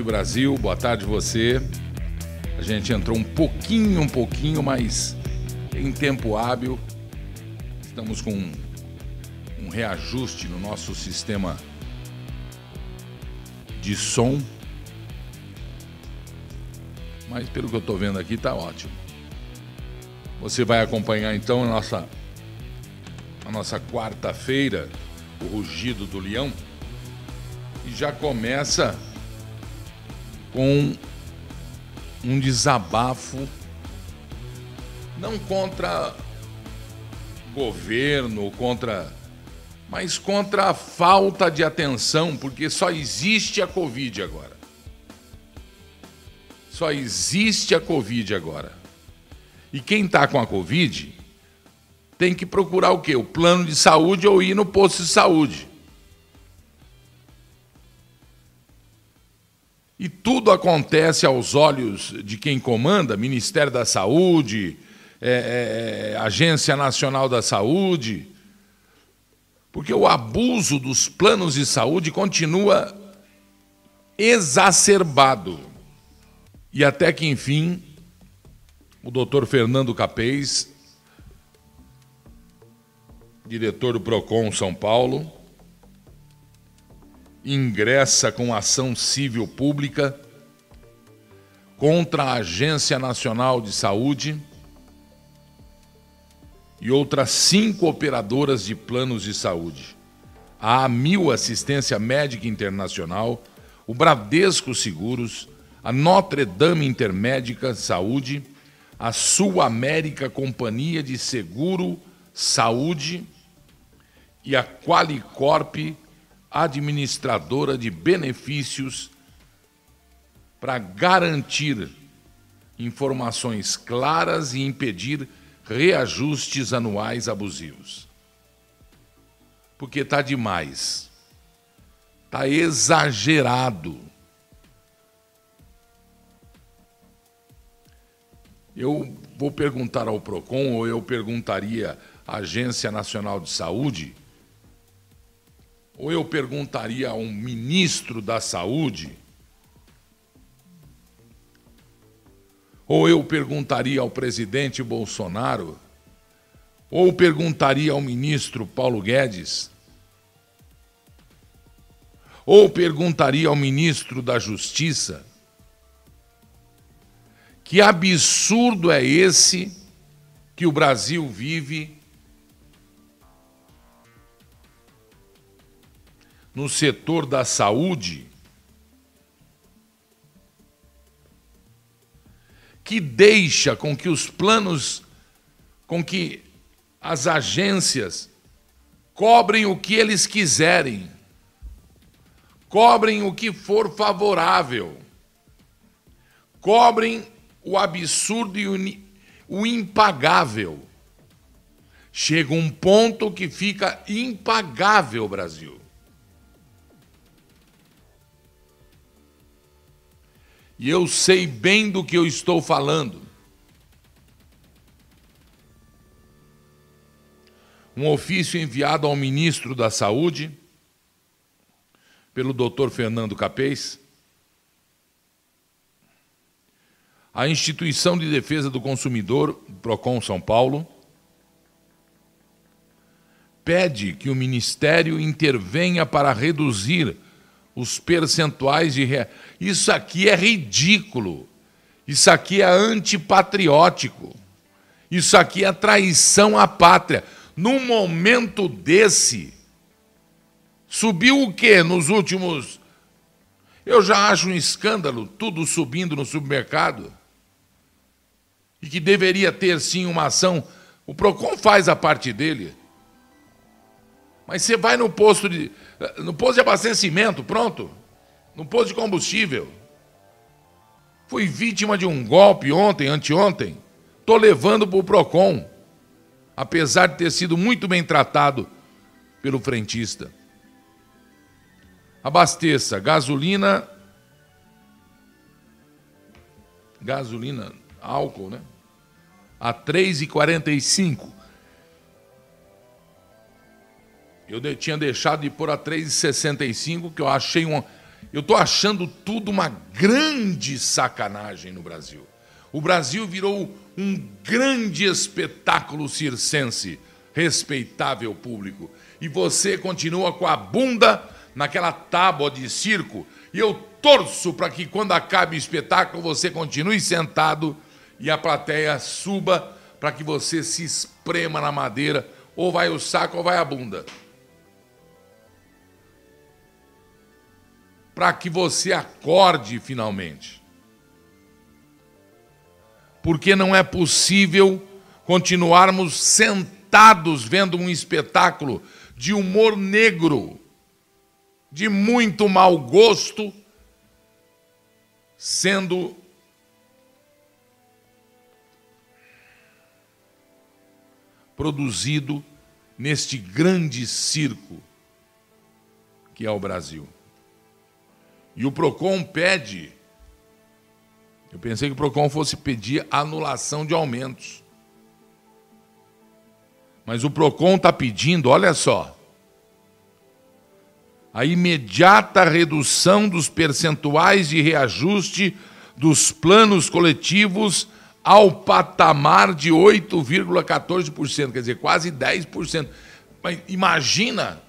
tarde, Brasil. Boa tarde, você. A gente entrou um pouquinho, um pouquinho, mas em tempo hábil. Estamos com um, reajuste no nosso sistema de som. Mas pelo que eu estou vendo aqui, está ótimo. Você vai acompanhar então a nossa, a nossa quarta-feira, o rugido do leão. E já começa com um desabafo, não contra governo, contra. mas contra a falta de atenção, porque só existe a Covid agora. Só existe a Covid agora. E quem está com a Covid tem que procurar o quê? O plano de saúde ou ir no posto de saúde. E tudo acontece aos olhos de quem comanda, Ministério da Saúde, é, é, é, Agência Nacional da Saúde, porque o abuso dos planos de saúde continua exacerbado. E até que, enfim, o doutor Fernando Capês, diretor do PROCON São Paulo, ingressa com ação civil pública contra a Agência Nacional de Saúde e outras cinco operadoras de planos de saúde. A Amil Assistência Médica Internacional, o Bradesco Seguros, a Notre Dame Intermédica Saúde, a Sul América Companhia de Seguro Saúde e a Qualicorp administradora de benefícios para garantir informações claras e impedir reajustes anuais abusivos. Porque está demais. Está exagerado. Eu vou perguntar ao PROCON, ou eu perguntaria à Agência Nacional de Saúde, ou eu perguntaria a um ministro da Saúde, ou eu perguntaria ao presidente Bolsonaro, ou perguntaria ao ministro Paulo Guedes, ou perguntaria ao ministro da Justiça, que absurdo é esse que o Brasil vive no setor da saúde que deixa com que os planos, com que as agências cobrem o que eles quiserem, cobrem o que for favorável, cobrem o absurdo e o, impagável. Chega um ponto que fica impagável, Brasil. E eu sei bem do que eu estou falando. Um ofício enviado ao ministro da Saúde, pelo doutor Fernando Capês, a Instituição de Defesa do Consumidor, PROCON São Paulo, pede que o Ministério intervenha para reduzir os percentuais de. Isso aqui é ridículo. Isso aqui é antipatriótico. Isso aqui é traição à pátria. Num momento desse, subiu o quê nos últimos. Eu já acho um escândalo tudo subindo no supermercado. E que deveria ter sim uma ação. O PROCON faz a parte dele. Mas você vai no posto de, no posto de abastecimento, pronto. No posto de combustível. Fui vítima de um golpe ontem, anteontem. Estou levando para o PROCON. Apesar de ter sido muito bem tratado pelo frentista. Abasteça gasolina. Gasolina, álcool, né? A R$ 3,45 eu tinha deixado de pôr a 3,65, que eu achei um. Eu estou achando tudo uma grande sacanagem no Brasil. O Brasil virou um grande espetáculo circense, respeitável público. E você continua com a bunda naquela tábua de circo. E eu torço para que quando acabe o espetáculo você continue sentado e a plateia suba para que você se esprema na madeira, ou vai o saco ou vai a bunda. Para que você acorde finalmente. Porque não é possível continuarmos sentados vendo um espetáculo de humor negro, de muito mau gosto, sendo produzido neste grande circo que é o Brasil. E o Procon pede, eu pensei que o Procon fosse pedir anulação de aumentos. Mas o Procon está pedindo, olha só, a imediata redução dos percentuais de reajuste dos planos coletivos ao patamar de 8,14%, quer dizer, quase 10%. Mas imagina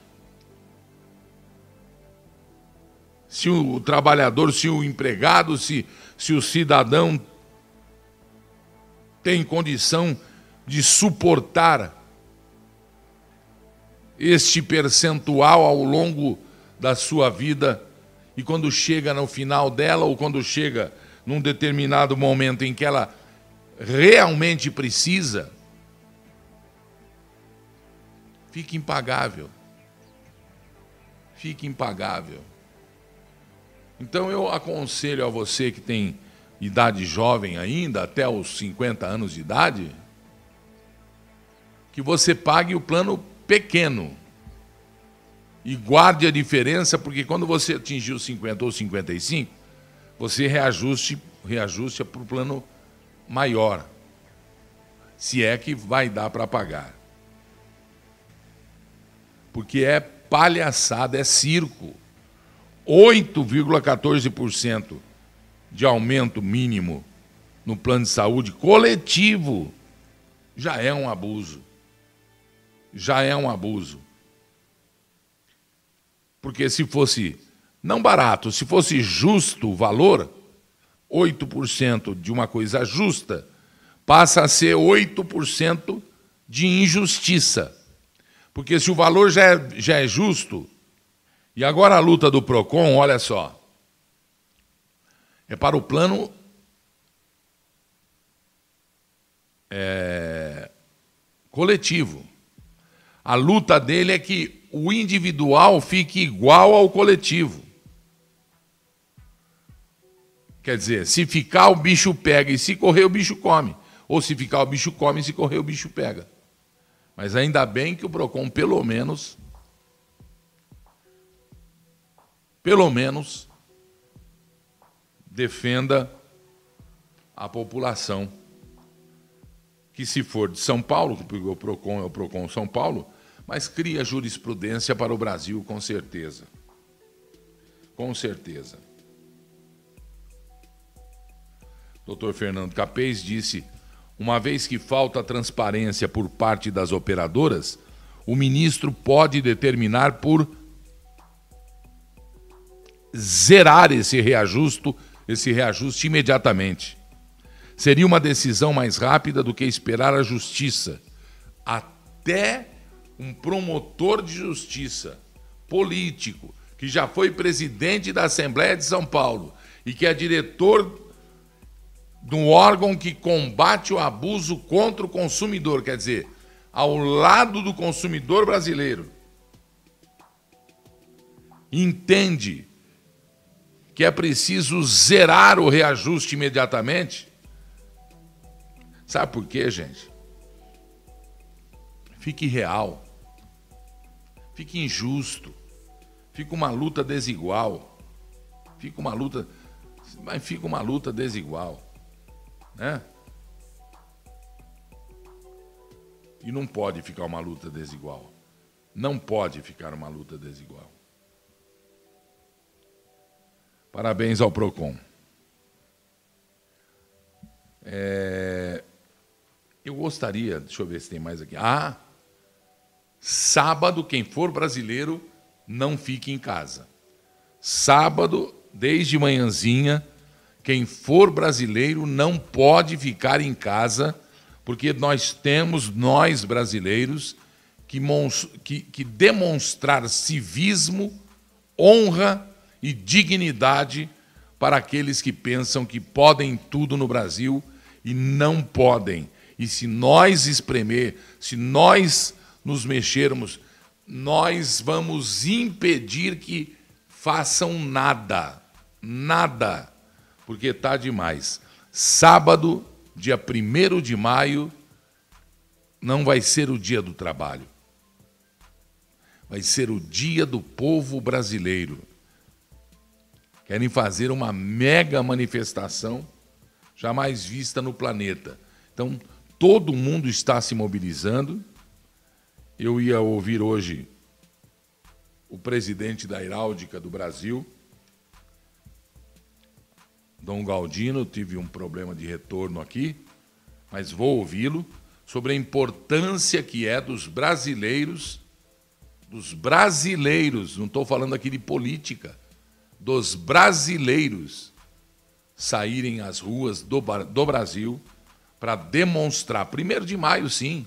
se o trabalhador, se o empregado, se, se o cidadão tem condição de suportar este percentual ao longo da sua vida e quando chega no final dela ou quando chega num determinado momento em que ela realmente precisa, fica impagável. Fica impagável. Então eu aconselho a você que tem idade jovem ainda, até os 50 anos de idade, que você pague o plano pequeno. E guarde a diferença, porque quando você atingir os 50 ou 55, você reajuste, reajuste para o plano maior, se é que vai dar para pagar. Porque é palhaçada, é circo. 8,14% de aumento mínimo no plano de saúde coletivo já é um abuso. Já é um abuso. Porque se fosse não barato, se fosse justo o valor, 8% de uma coisa justa passa a ser 8% de injustiça. Porque se o valor já é, já é justo, e agora a luta do PROCON, olha só, é para o plano é, coletivo. A luta dele é que o individual fique igual ao coletivo. Quer dizer, se ficar o bicho pega e se correr o bicho come. Ou se ficar o bicho come e se correr o bicho pega. Mas ainda bem que o Procon pelo menos pelo menos defenda a população que se for de São Paulo, porque o Procon é o Procon São Paulo, mas cria jurisprudência para o Brasil com certeza. Com certeza. Dr. Fernando Capês disse: uma vez que falta transparência por parte das operadoras, o ministro pode determinar por zerar esse reajuste, esse reajuste imediatamente. Seria uma decisão mais rápida do que esperar a justiça. Até um promotor de justiça político, que já foi presidente da Assembleia de São Paulo e que é diretor de um órgão que combate o abuso contra o consumidor, quer dizer, ao lado do consumidor brasileiro, entende que é preciso zerar o reajuste imediatamente. Sabe por quê, gente? Fique real, fique injusto, fica uma luta desigual, fica uma luta, mas fica uma luta desigual. Né? E não pode ficar uma luta desigual. Não pode ficar uma luta desigual. Parabéns ao PROCON. É... Eu gostaria, deixa eu ver se tem mais aqui. Ah, sábado, quem for brasileiro, não fique em casa. Sábado, desde manhãzinha, quem for brasileiro não pode ficar em casa, porque nós temos, nós brasileiros, que, que, que demonstrar civismo, honra e dignidade para aqueles que pensam que podem tudo no Brasil e não podem. E se nós espremer, se nós nos mexermos, nós vamos impedir que façam nada. Nada. Porque está demais. Sábado, dia 1 de maio, não vai ser o dia do trabalho. Vai ser o dia do povo brasileiro. Querem fazer uma mega manifestação jamais vista no planeta. Então, todo mundo está se mobilizando. Eu ia ouvir hoje o presidente da Heráldica do Brasil, Dom Galdino, tive um problema de retorno aqui, mas vou ouvi-lo sobre a importância que é dos brasileiros, dos brasileiros, não estou falando aqui de política, dos brasileiros saírem às ruas do, do Brasil para demonstrar. Primeiro de maio, sim.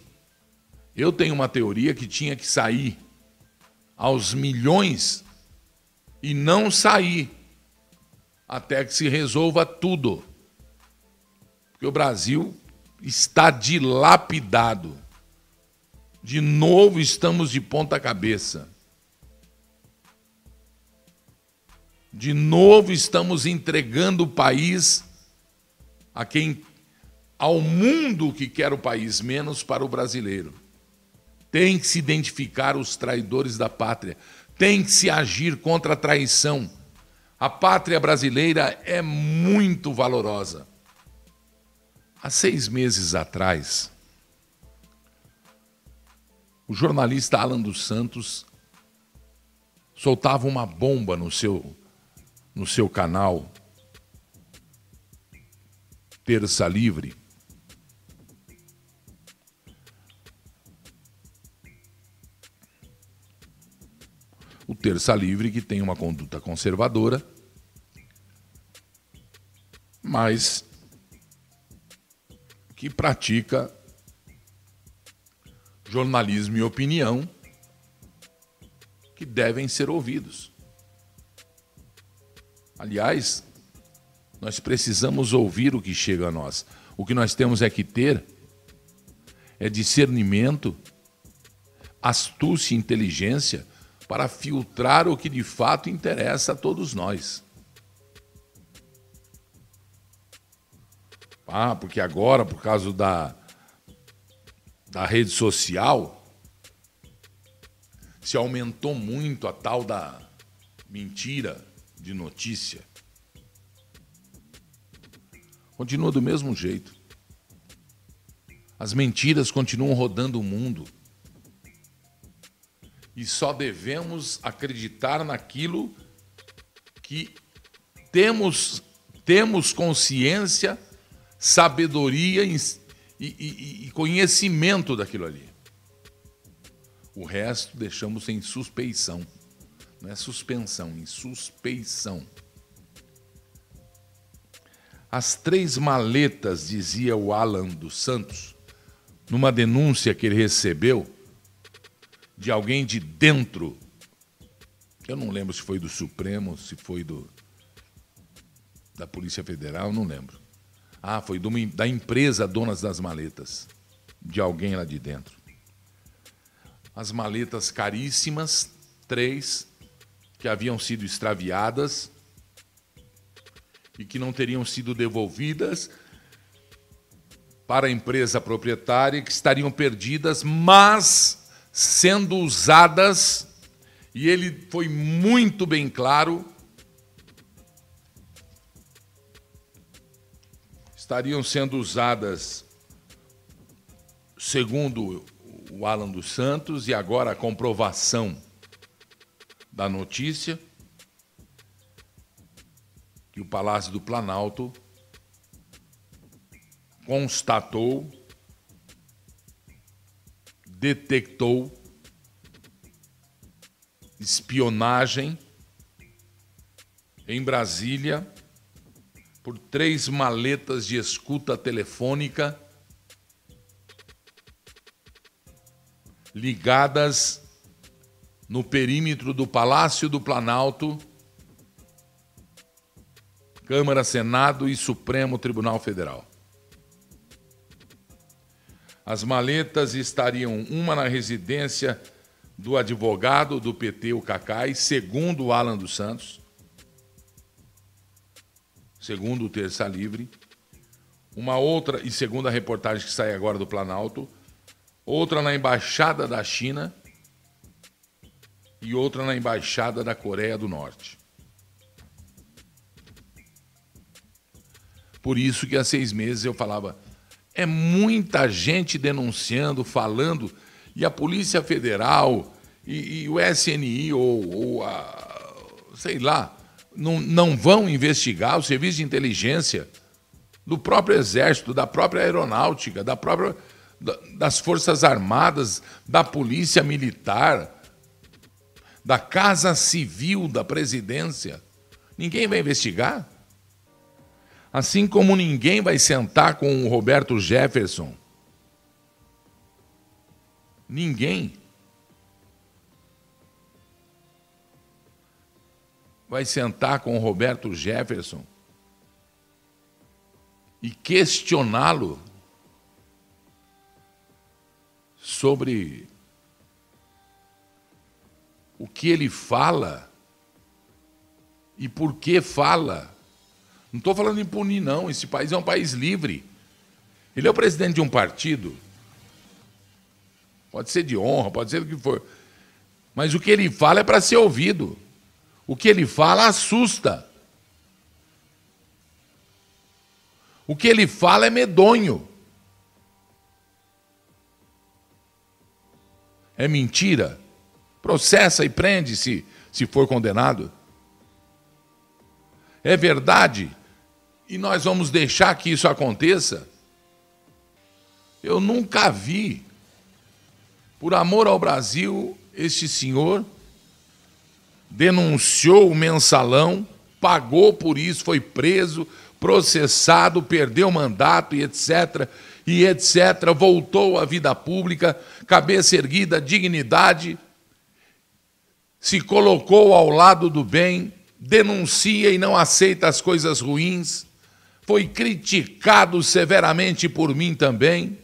Eu tenho uma teoria que tinha que sair aos milhões e não sair até que se resolva tudo. Porque o Brasil está dilapidado. De novo estamos de ponta cabeça. De novo estamos entregando o país a quem ao mundo que quer o país, menos para o brasileiro. Tem que se identificar os traidores da pátria, tem que se agir contra a traição. A pátria brasileira é muito valorosa. Há seis meses atrás, o jornalista Alan dos Santos soltava uma bomba no seu no seu canal Terça Livre. O Terça Livre, que tem uma conduta conservadora, mas que pratica jornalismo e opinião que devem ser ouvidos. Aliás, nós precisamos ouvir o que chega a nós. O que nós temos é que ter é discernimento, astúcia e inteligência para filtrar o que de fato interessa a todos nós. Ah, porque agora, por causa da, da rede social, se aumentou muito a tal da mentira, de notícia. Continua do mesmo jeito. As mentiras continuam rodando o mundo. E só devemos acreditar naquilo que temos, temos consciência, sabedoria e, e, e conhecimento daquilo ali. O resto deixamos em suspeição. Não é suspensão, em suspeição. As três maletas, dizia o Alan dos Santos, numa denúncia que ele recebeu de alguém de dentro. Eu não lembro se foi do Supremo, se foi do da Polícia Federal, não lembro. Ah, foi da empresa Donas das Maletas, de alguém lá de dentro. As maletas caríssimas, três, que haviam sido extraviadas e que não teriam sido devolvidas para a empresa proprietária, que estariam perdidas, mas sendo usadas, e ele foi muito bem claro, estariam sendo usadas, segundo o Alan dos Santos, e agora a comprovação da notícia que o Palácio do Planalto constatou, detectou espionagem em Brasília por três maletas de escuta telefônica ligadas no perímetro do Palácio do Planalto, Câmara, Senado e Supremo Tribunal Federal. As maletas estariam uma na residência do advogado do PT, o Cacai, segundo o Alan dos Santos, segundo o Terça Livre, uma outra, e segundo a reportagem que sai agora do Planalto, outra na Embaixada da China e outra na Embaixada da Coreia do Norte. Por isso que há seis meses eu falava, é muita gente denunciando, falando e a Polícia Federal e, e o SNI ou, ou, a, sei lá, não, não vão investigar o serviço de inteligência do próprio Exército, da própria Aeronáutica, da própria, das Forças Armadas, da Polícia Militar, da Casa Civil da Presidência. Ninguém vai investigar. Assim como ninguém vai sentar com o Roberto Jefferson Ninguém vai sentar com o Roberto Jefferson e questioná-lo sobre o que ele fala e por que fala. Não estou falando em punir, não. Esse país é um país livre. Ele é o presidente de um partido Pode ser de honra, pode ser do que for. Mas o que ele fala é para ser ouvido. O que ele fala assusta. O que ele fala é medonho. É mentira. Processa e prende se, for condenado. É verdade. E nós vamos deixar que isso aconteça. Eu nunca vi por amor ao Brasil, este senhor denunciou o mensalão, pagou por isso, foi preso, processado, perdeu mandato e etc. E etc. Voltou à vida pública, cabeça erguida, dignidade, se colocou ao lado do bem, denuncia e não aceita as coisas ruins, foi criticado severamente por mim também,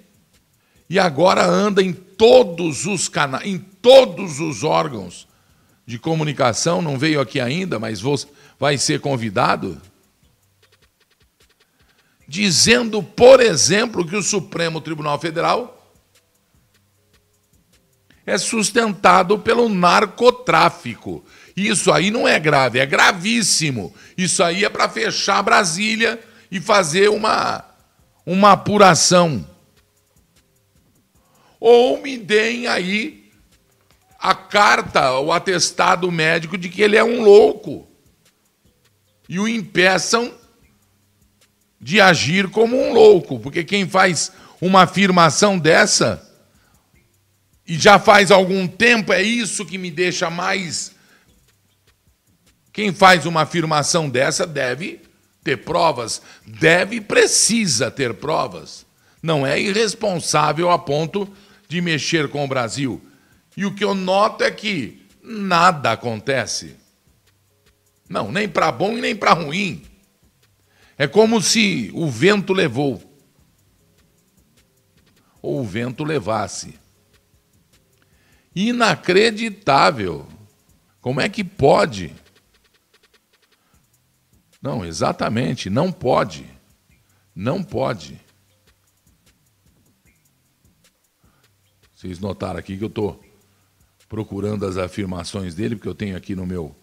e agora anda em todos os canais, em todos os órgãos de comunicação, não veio aqui ainda, mas vou, vai ser convidado, dizendo, por exemplo, que o Supremo Tribunal Federal é sustentado pelo narcotráfico. Isso aí não é grave, é gravíssimo. Isso aí é para fechar Brasília e fazer uma, uma apuração ou me deem aí a carta, o atestado médico de que ele é um louco e o impeçam de agir como um louco, porque quem faz uma afirmação dessa e já faz algum tempo é isso que me deixa mais quem faz uma afirmação dessa deve ter provas, deve e precisa ter provas. Não é irresponsável a ponto de mexer com o Brasil. E o que eu noto é que nada acontece. Não, nem para bom e nem para ruim. É como se o vento levou. Ou o vento levasse. Inacreditável. Como é que pode? Não, exatamente, não pode. Não pode. Vocês notaram aqui que eu estou procurando as afirmações dele, porque eu tenho aqui no meu,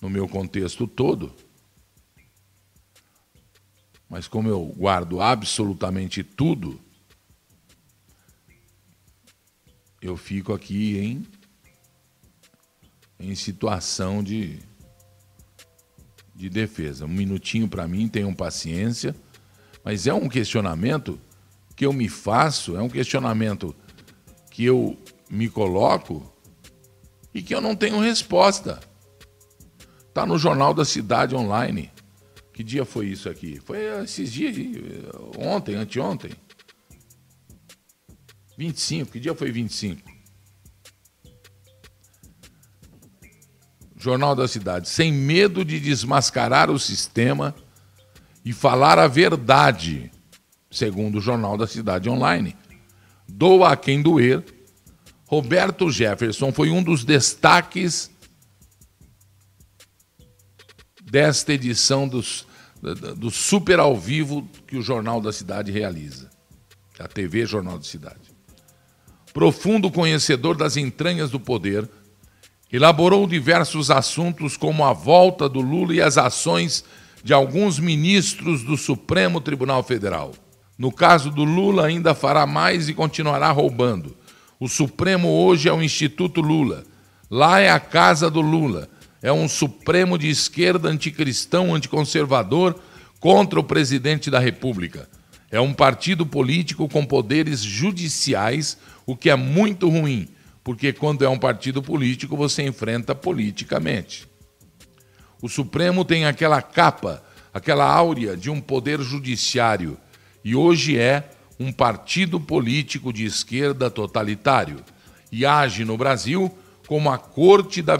no meu contexto todo. Mas como eu guardo absolutamente tudo, eu fico aqui em, em situação de, de defesa. Um minutinho para mim, tenham paciência. Mas é um questionamento que eu me faço, é um questionamento que eu me coloco e que eu não tenho resposta. Está no Jornal da Cidade Online. Que dia foi isso aqui? Foi esses dias, ontem, anteontem. 25, que dia foi 25? Jornal da Cidade. Sem medo de desmascarar o sistema e falar a verdade, segundo o Jornal da Cidade Online. Doa a quem doer. Roberto Jefferson foi um dos destaques desta edição dos, do Super ao Vivo que o Jornal da Cidade realiza. A TV Jornal da Cidade. Profundo conhecedor das entranhas do poder, elaborou diversos assuntos como a volta do Lula e as ações de alguns ministros do Supremo Tribunal Federal. No caso do Lula, ainda fará mais e continuará roubando. O Supremo hoje é o Instituto Lula. Lá é a casa do Lula é um Supremo de esquerda anticristão, anticonservador contra o presidente da República. É um partido político com poderes judiciais, o que é muito ruim, porque quando é um partido político você enfrenta politicamente. O Supremo tem aquela capa, aquela áurea de um poder judiciário, e hoje é um partido político de esquerda totalitário e age no Brasil como a corte da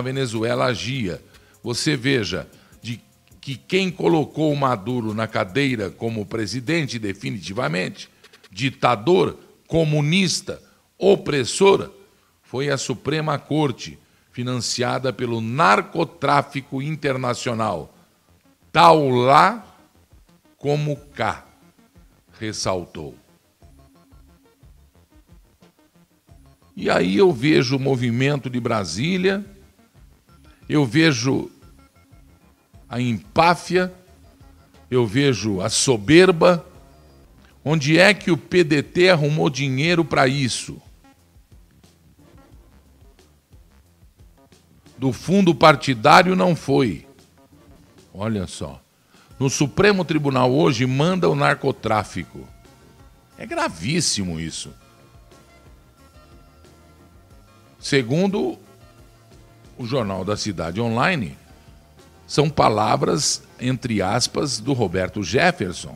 Venezuela agia. Você veja de que quem colocou Maduro na cadeira como presidente definitivamente, ditador, comunista, opressor, foi a Suprema Corte, financiada pelo narcotráfico internacional. Tal lá como cá, ressaltou. E aí eu vejo o movimento de Brasília, eu vejo a empáfia, eu vejo a soberba. Onde é que o PDT arrumou dinheiro para isso? Do fundo partidário não foi. Olha só. No Supremo Tribunal hoje manda o narcotráfico. É gravíssimo isso. Segundo o Jornal da Cidade Online, são palavras, entre aspas, do Roberto Jefferson,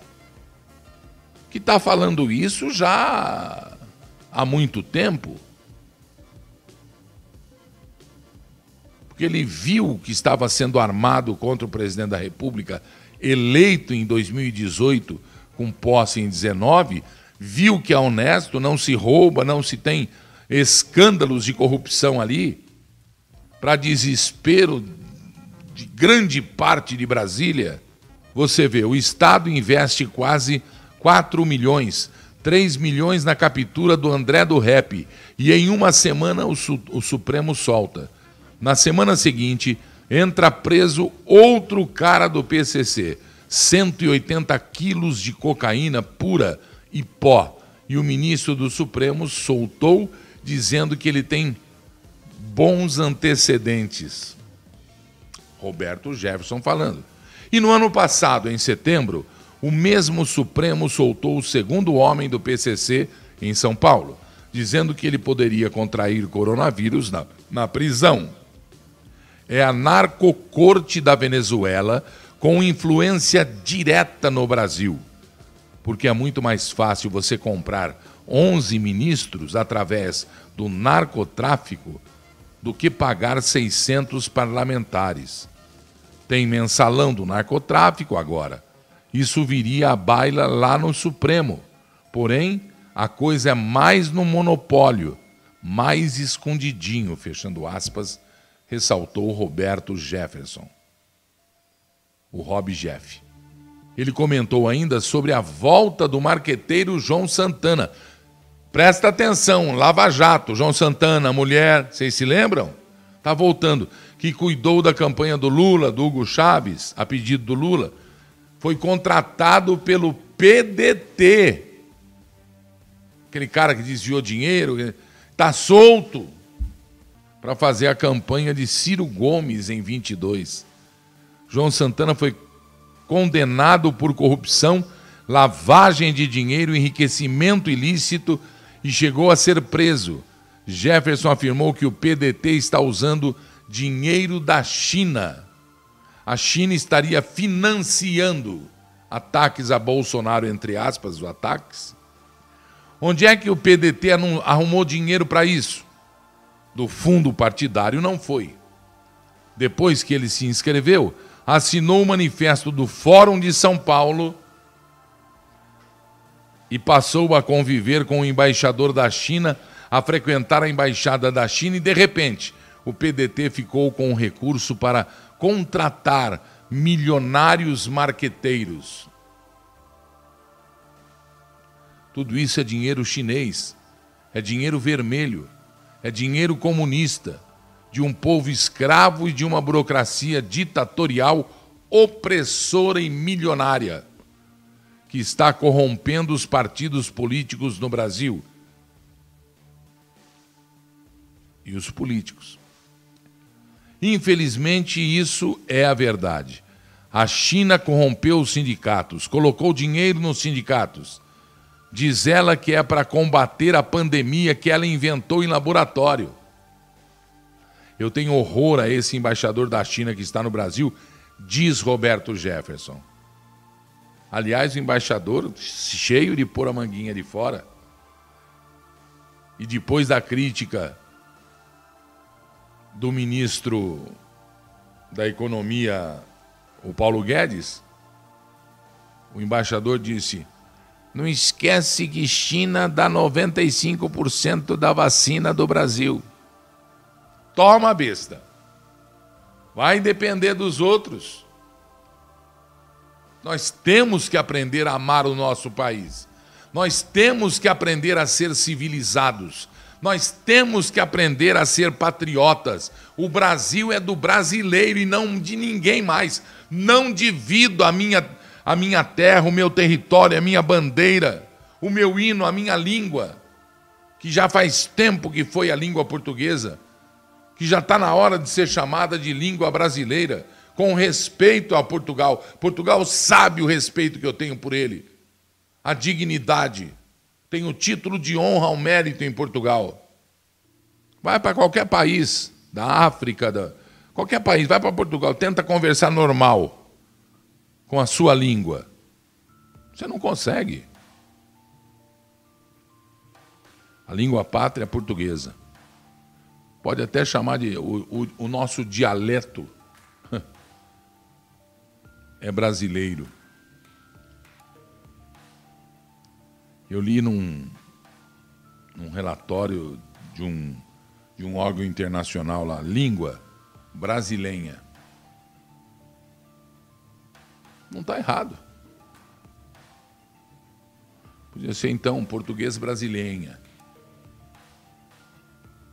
que está falando isso já há muito tempo. Porque ele viu que estava sendo armado contra o presidente da República, eleito em 2018, com posse em 19, viu que é honesto, não se rouba, não se tem escândalos de corrupção ali, para desespero de grande parte de Brasília, você vê, o Estado investe quase 4 milhões, 3 milhões na captura do André do Rep, e em uma semana o, Su o Supremo solta. Na semana seguinte, entra preso outro cara do PCC, 180 quilos de cocaína pura e pó. E o ministro do Supremo soltou dizendo que ele tem bons antecedentes. Roberto Jefferson falando. E no ano passado, em setembro, o mesmo Supremo soltou o segundo homem do PCC em São Paulo, dizendo que ele poderia contrair coronavírus na, na prisão. É a narcocorte da Venezuela com influência direta no Brasil, porque é muito mais fácil você comprar 11 ministros através do narcotráfico do que pagar 600 parlamentares. Tem mensalão do narcotráfico agora. Isso viria à baila lá no Supremo. Porém, a coisa é mais no monopólio, mais escondidinho, fechando aspas, ressaltou Roberto Jefferson. O Rob Jeff. Ele comentou ainda sobre a volta do marqueteiro João Santana. Presta atenção, Lava Jato, João Santana, mulher, vocês se lembram? Está voltando. Que cuidou da campanha do Lula, do Hugo Chaves, a pedido do Lula, foi contratado pelo PDT. Aquele cara que desviou dinheiro, está solto para fazer a campanha de Ciro Gomes em 22. João Santana foi condenado por corrupção, lavagem de dinheiro, enriquecimento ilícito e chegou a ser preso. Jefferson afirmou que o PDT está usando dinheiro da China. A China estaria financiando ataques a Bolsonaro, entre aspas, os ataques. Onde é que o PDT arrumou dinheiro para isso? Do fundo partidário não foi. Depois que ele se inscreveu, assinou o manifesto do Fórum de São Paulo e passou a conviver com o embaixador da China, a frequentar a embaixada da China e, de repente, o PDT ficou com recurso para contratar milionários marqueteiros. Tudo isso é dinheiro chinês, é dinheiro vermelho, é dinheiro comunista, de um povo escravo e de uma burocracia ditatorial opressora e milionária que está corrompendo os partidos políticos no Brasil e os políticos. Infelizmente, isso é a verdade. A China corrompeu os sindicatos, colocou dinheiro nos sindicatos. Diz ela que é para combater a pandemia que ela inventou em laboratório. Eu tenho horror a esse embaixador da China que está no Brasil, diz Roberto Jefferson. Aliás, o embaixador cheio de pôr a manguinha de fora. E depois da crítica do ministro da Economia, o Paulo Guedes, o embaixador disse: não esquece que China dá 95% da vacina do Brasil. Toma, besta. Vai depender dos outros. Nós temos que aprender a amar o nosso país. Nós temos que aprender a ser civilizados. Nós temos que aprender a ser patriotas. O Brasil é do brasileiro e não de ninguém mais. Não divido a minha, a minha terra, o meu território, a minha bandeira, o meu hino, a minha língua, que já faz tempo que foi a língua portuguesa, que já está na hora de ser chamada de língua brasileira com respeito a Portugal. Portugal sabe o respeito que eu tenho por ele, a dignidade. Tenho título de honra ao mérito em Portugal. Vai para qualquer país da África, da... qualquer país, vai para Portugal, tenta conversar normal com a sua língua. Você não consegue. A língua pátria é portuguesa. Pode até chamar de o, o, o nosso dialeto é brasileiro. Eu li num, num relatório de um, de um órgão internacional lá, língua brasileira. Não está errado. Podia ser então português brasileira.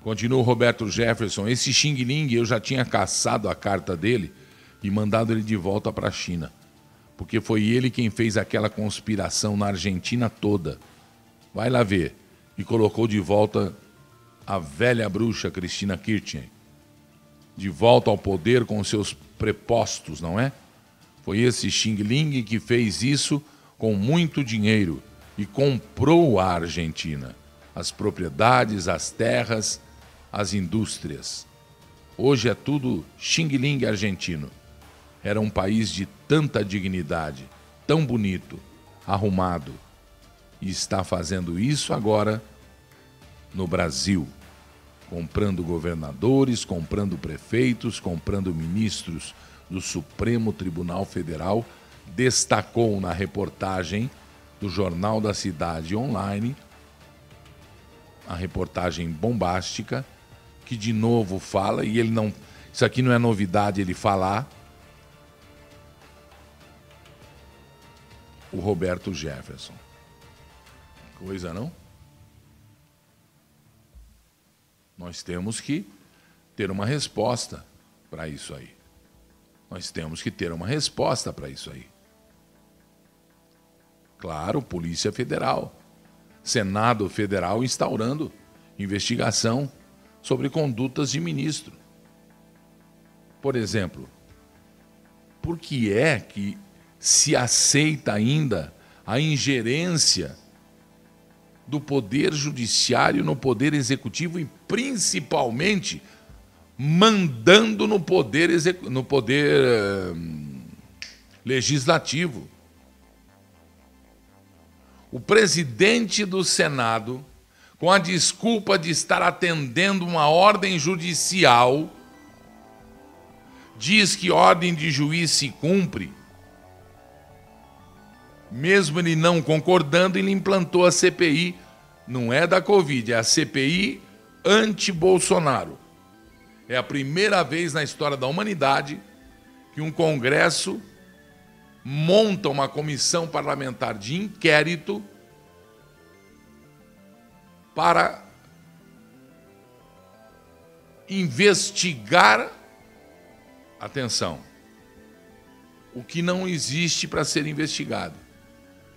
Continua o Roberto Jefferson. Esse Xing Ling eu já tinha caçado a carta dele e mandado ele de volta para a China. Porque foi ele quem fez aquela conspiração na Argentina toda. Vai lá ver. E colocou de volta a velha bruxa Cristina Kirchner. De volta ao poder com seus prepostos, não é? Foi esse Xing Ling que fez isso com muito dinheiro e comprou a Argentina, as propriedades, as terras, as indústrias. Hoje é tudo Xing Ling argentino era um país de tanta dignidade, tão bonito, arrumado, e está fazendo isso agora no Brasil, comprando governadores, comprando prefeitos, comprando ministros do Supremo Tribunal Federal, destacou na reportagem do Jornal da Cidade Online, a reportagem bombástica, que de novo fala, e ele não. Isso aqui não é novidade ele falar, o Roberto Jefferson. Coisa não? Nós temos que ter uma resposta para isso aí. Nós temos que ter uma resposta para isso aí. Claro, Polícia Federal, Senado Federal instaurando investigação sobre condutas de ministro. Por exemplo, por que é que se aceita ainda a ingerência do poder judiciário no poder executivo e principalmente mandando no poder no poder hum, legislativo. O presidente do Senado, com a desculpa de estar atendendo uma ordem judicial, diz que ordem de juiz se cumpre mesmo ele não concordando, ele implantou a CPI, não é da Covid, é a CPI anti-Bolsonaro. É a primeira vez na história da humanidade que um Congresso monta uma comissão parlamentar de inquérito para investigar, atenção, o que não existe para ser investigado.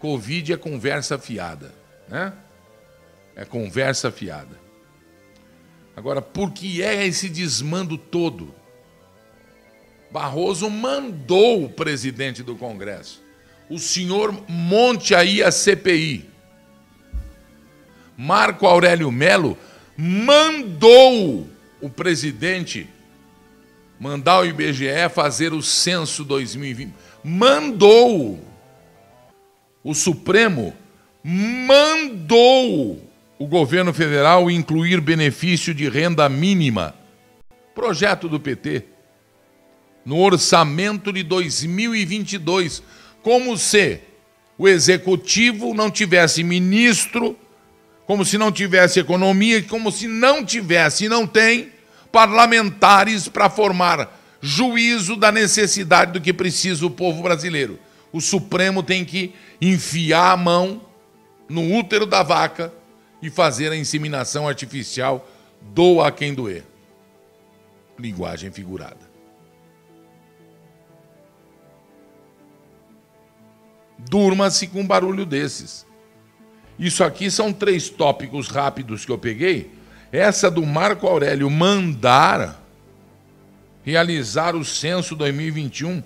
Covid é conversa fiada, né? É conversa fiada. Agora, por que é esse desmando todo? Barroso mandou o presidente do Congresso. O senhor monte aí a CPI. Marco Aurélio Melo mandou o presidente mandar o IBGE fazer o censo 2020. Mandou o Supremo mandou o governo federal incluir benefício de renda mínima, projeto do PT, no orçamento de 2022, como se o executivo não tivesse ministro, como se não tivesse economia, como se não tivesse e não tem parlamentares para formar juízo da necessidade do que precisa o povo brasileiro o Supremo tem que enfiar a mão no útero da vaca e fazer a inseminação artificial, doa a quem doer. Linguagem figurada. Durma-se com um barulho desses. Isso aqui são três tópicos rápidos que eu peguei. Essa do Marco Aurélio mandar realizar o censo 2021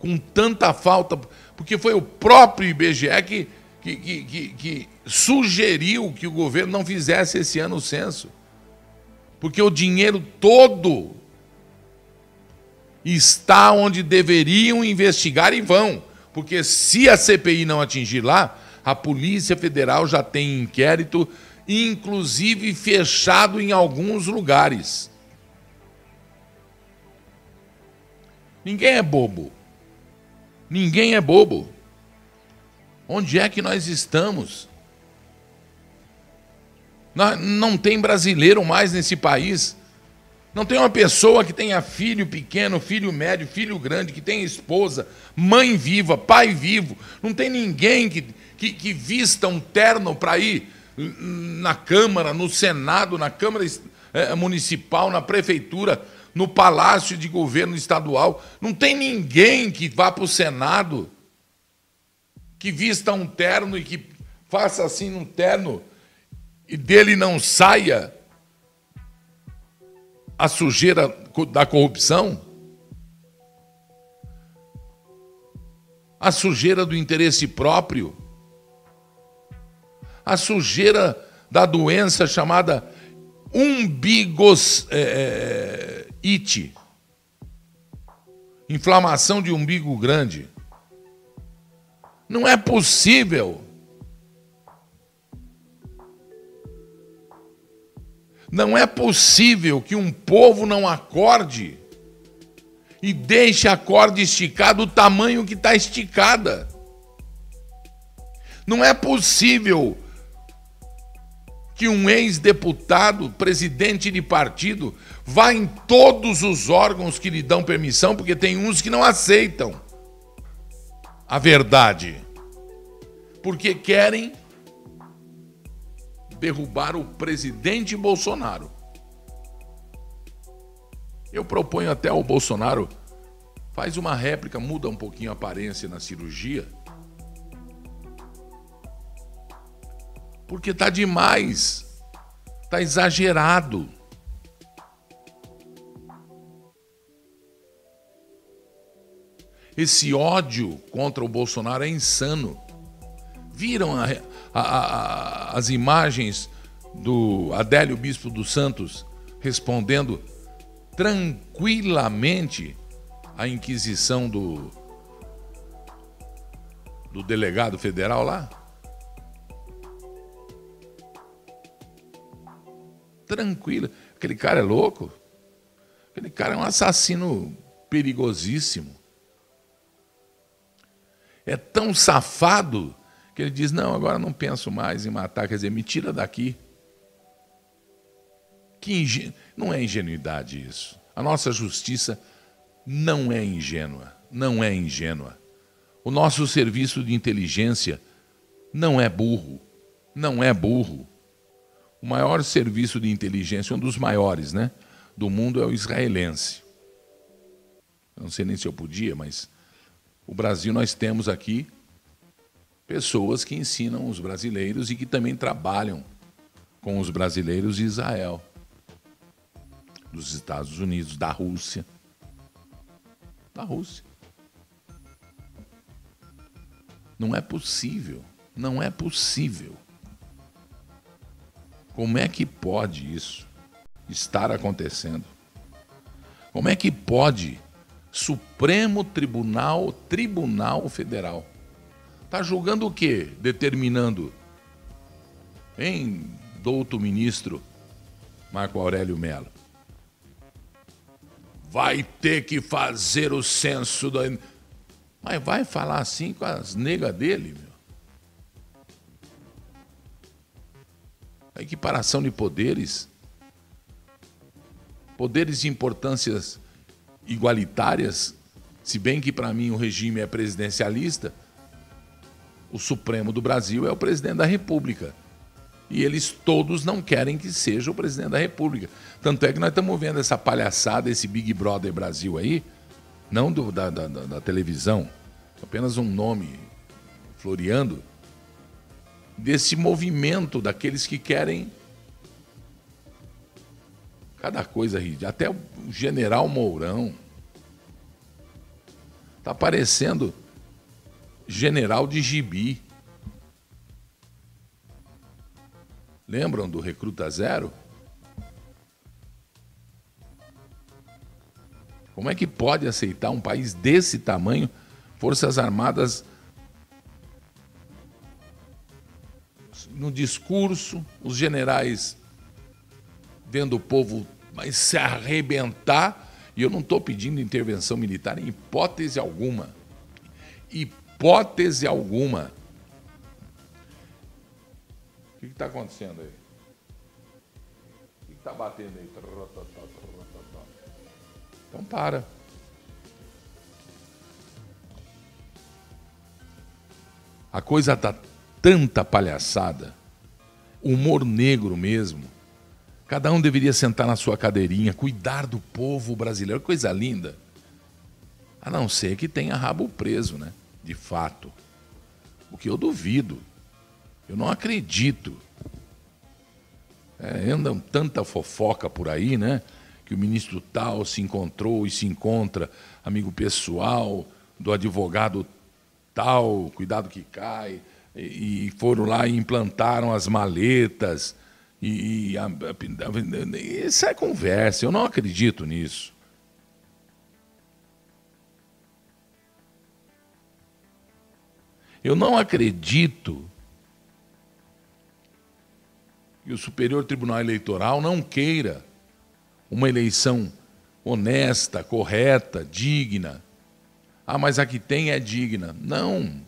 com tanta falta, porque foi o próprio IBGE que, que, que, que, sugeriu que o governo não fizesse esse ano o censo. Porque o dinheiro todo está onde deveriam investigar e vão. Porque se a CPI não atingir lá, a Polícia Federal já tem inquérito, inclusive fechado em alguns lugares. Ninguém é bobo. Ninguém é bobo. Onde é que nós estamos? Não tem brasileiro mais nesse país. Não tem uma pessoa que tenha filho pequeno, filho médio, filho grande, que tenha esposa, mãe viva, pai vivo. Não tem ninguém que, que, que vista um terno para ir na Câmara, no Senado, na Câmara eh, Municipal, na Prefeitura, no palácio de governo estadual. Não tem ninguém que vá para o Senado que vista um terno e que faça assim um terno e dele não saia a sujeira da corrupção, a sujeira do interesse próprio, a sujeira da doença chamada umbigos. É, Ite. Inflamação de umbigo grande. Não é possível. Não é possível que um povo não acorde e deixe a corda esticada do tamanho que está esticada. Não é possível que um ex-deputado, presidente de partido, vá em todos os órgãos que lhe dão permissão, porque tem uns que não aceitam a verdade. Porque querem derrubar o presidente Bolsonaro. Eu proponho até ao Bolsonaro faz uma réplica, muda um pouquinho a aparência na cirurgia Porque está demais. Está exagerado. Esse ódio contra o Bolsonaro é insano. Viram a, a, a, as imagens do Adélio Bispo dos Santos respondendo tranquilamente à inquisição do, do delegado federal lá? Tranquilo. Aquele cara é louco. Aquele cara é um assassino perigosíssimo. É tão safado que ele diz: Não, agora não penso mais em matar. Quer dizer, me tira daqui. Que. Não é ingenuidade isso. A nossa justiça não é ingênua. Não é ingênua. O nosso serviço de inteligência não é burro. Não é burro. O maior serviço de inteligência, um dos maiores, né, do mundo é o israelense. Não sei nem se eu podia, mas o Brasil nós temos aqui pessoas que ensinam os brasileiros e que também trabalham com os brasileiros de Israel, dos Estados Unidos, da Rússia. Da Rússia. Não é possível. Não é possível. Como é que pode isso estar acontecendo? Como é que pode Supremo Tribunal, Tribunal Federal, está julgando o quê? Determinando, hein, douto ministro Marco Aurélio Mello? Vai ter que fazer o censo do. Mas vai falar assim com as negas dele, meu. A equiparação de poderes, poderes de importâncias igualitárias, se bem que para mim o regime é presidencialista, o Supremo do Brasil é o presidente da República. E eles todos não querem que seja o presidente da República. Tanto é que nós estamos vendo essa palhaçada, esse Big Brother Brasil aí, não do, da, da, da televisão, apenas um nome floreando, desse movimento daqueles que querem cada coisa ridícula. Até o general Mourão está parecendo general de gibi. Lembram do Recruta Zero? Como é que pode aceitar um país desse tamanho, Forças Armadas no discurso, os generais vendo o povo se arrebentar, e eu não estou pedindo intervenção militar em hipótese alguma. Hipótese alguma. O que está acontecendo aí? O que está batendo aí? Então para. A coisa tá tanta palhaçada, humor negro mesmo. Cada um deveria sentar na sua cadeirinha, cuidar do povo brasileiro, coisa linda. A não ser que tenha rabo preso, né? De fato. O que eu duvido. Eu não acredito. É, andam tanta fofoca por aí, né? Que o ministro tal se encontrou e se encontra, amigo pessoal do advogado tal, cuidado que cai, e foram lá e implantaram as maletas. E, e isso é conversa, eu não acredito nisso. Eu não acredito que o Superior Tribunal Eleitoral não queira uma eleição honesta, correta, digna. Ah, mas a que tem é digna. Não,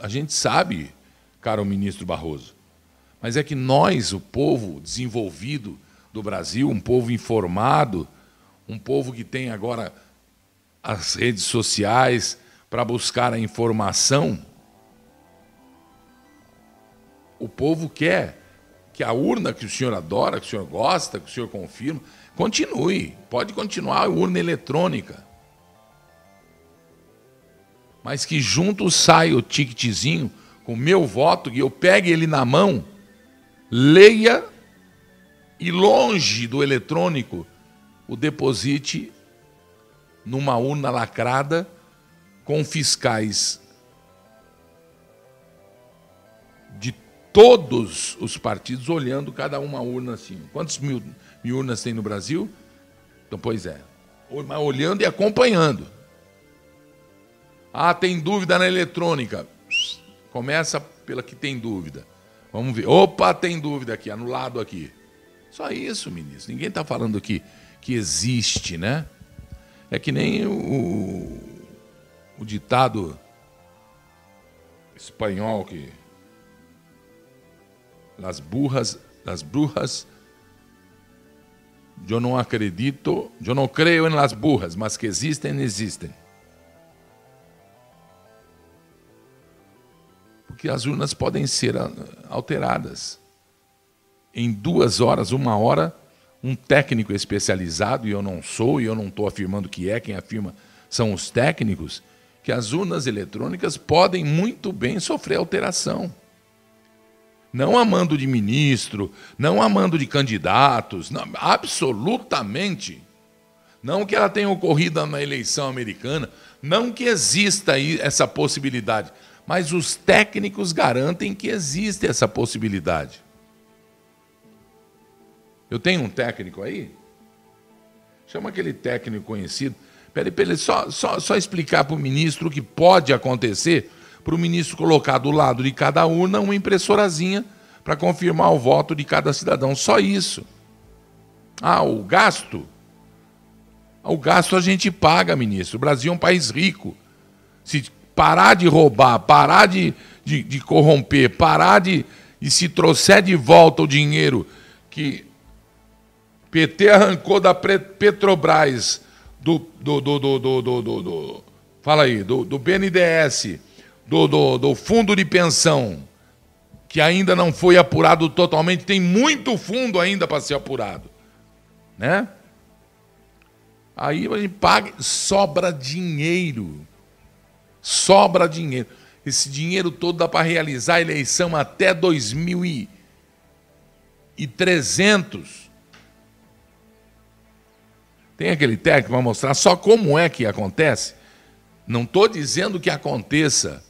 a gente sabe, caro ministro Barroso. Mas é que nós, o povo desenvolvido do Brasil, um povo informado, um povo que tem agora as redes sociais para buscar a informação, o povo quer que a urna que o senhor adora, que o senhor gosta, que o senhor confirma, continue. Pode continuar a urna eletrônica. Mas que junto saia o ticketzinho com o meu voto, que eu pegue ele na mão leia e longe do eletrônico o deposite numa urna lacrada com fiscais de todos os partidos olhando cada uma urna assim. Quantos mil, mil urnas tem no Brasil? Então, pois é. Olhando e acompanhando. Ah, tem dúvida na eletrônica. Começa pela que tem dúvida. Vamos ver. Opa, tem dúvida aqui, anulado aqui. Só isso, ministro. Ninguém está falando que, que existe, né? É que nem o, o ditado espanhol que las burras, las brujas, eu não acredito, eu não creio em las burras, mas que existem, existem. Porque as urnas podem ser alteradas. Em duas horas, uma hora, um técnico especializado, e eu não sou, e eu não estou afirmando que é, quem afirma são os técnicos, que as urnas eletrônicas podem muito bem sofrer alteração. Não amando de ministro, não amando de candidatos, não, absolutamente. Não que ela tenha ocorrido na eleição americana, não que exista aí essa possibilidade, mas os técnicos garantem que existe essa possibilidade. Eu tenho um técnico aí? Chama aquele técnico conhecido. Peraí, peraí, só, só, só explicar para o ministro o que pode acontecer, para o ministro colocar do lado de cada urna uma impressorazinha para confirmar o voto de cada cidadão. Só isso. Ah, o gasto? O gasto a gente paga, ministro. O Brasil é um país rico. Se parar de roubar, parar de, de, de corromper, parar de. E se trouxer de volta o dinheiro que PT arrancou da Petrobras, do. do, do, do, do, do, do, do fala aí, do, do BNDES, do, do, do fundo de pensão, que ainda não foi apurado totalmente, tem muito fundo ainda para ser apurado. Né? Aí a gente paga, sobra dinheiro sobra dinheiro. Esse dinheiro todo dá para realizar a eleição até 2300. Tem aquele técnico para mostrar só como é que acontece. Não estou dizendo que aconteça.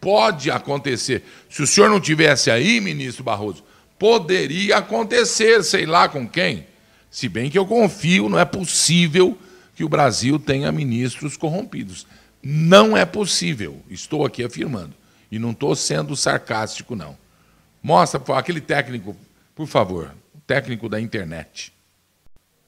Pode acontecer. Se o senhor não tivesse aí, ministro Barroso, poderia acontecer, sei lá com quem. Se bem que eu confio, não é possível que o Brasil tenha ministros corrompidos. Não é possível, estou aqui afirmando. E não estou sendo sarcástico, não. Mostra aquele técnico, por favor, técnico da internet.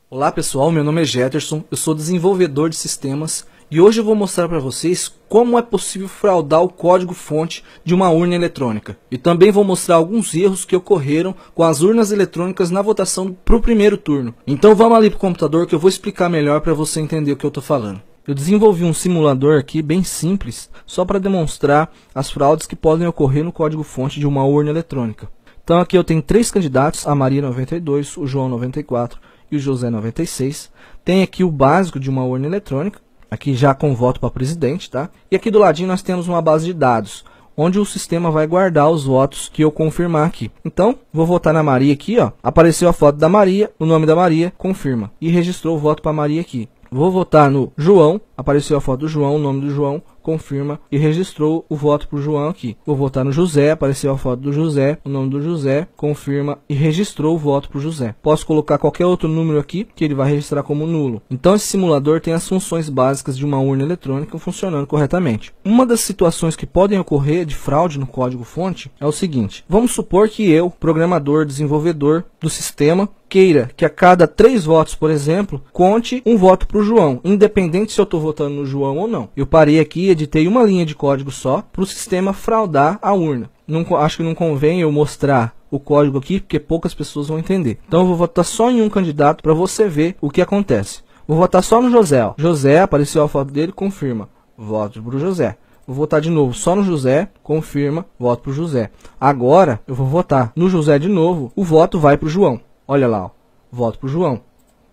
Olá pessoal, meu nome é Jetterson, eu sou desenvolvedor de sistemas e hoje eu vou mostrar para vocês como é possível fraudar o código-fonte de uma urna eletrônica. E também vou mostrar alguns erros que ocorreram com as urnas eletrônicas na votação para o primeiro turno. Então vamos ali para o computador que eu vou explicar melhor para você entender o que eu estou falando. Eu desenvolvi um simulador aqui bem simples, só para demonstrar as fraudes que podem ocorrer no código-fonte de uma urna eletrônica. Então aqui eu tenho três candidatos, a Maria 92, o João 94 e o José 96. Tem aqui o básico de uma urna eletrônica, aqui já com voto para presidente, tá? E aqui do ladinho nós temos uma base de dados, onde o sistema vai guardar os votos que eu confirmar aqui. Então, vou votar na Maria aqui, ó. Apareceu a foto da Maria, o nome da Maria, confirma. E registrou o voto para Maria aqui. Vou votar no João, apareceu a foto do João, o nome do João, confirma e registrou o voto para o João aqui. Vou votar no José, apareceu a foto do José, o nome do José, confirma e registrou o voto para o José. Posso colocar qualquer outro número aqui que ele vai registrar como nulo. Então esse simulador tem as funções básicas de uma urna eletrônica funcionando corretamente. Uma das situações que podem ocorrer de fraude no código-fonte é o seguinte: vamos supor que eu, programador, desenvolvedor do sistema, queira que a cada três votos, por exemplo, conte um voto para o João, independente se eu estou votando no João ou não. Eu parei aqui, editei uma linha de código só para o sistema fraudar a urna. Não, acho que não convém eu mostrar o código aqui, porque poucas pessoas vão entender. Então eu vou votar só em um candidato para você ver o que acontece. Vou votar só no José. Ó. José, apareceu a foto dele, confirma. Voto para o José. Vou votar de novo só no José, confirma, voto para o José. Agora eu vou votar no José de novo, o voto vai para o João. Olha lá, ó, voto para João.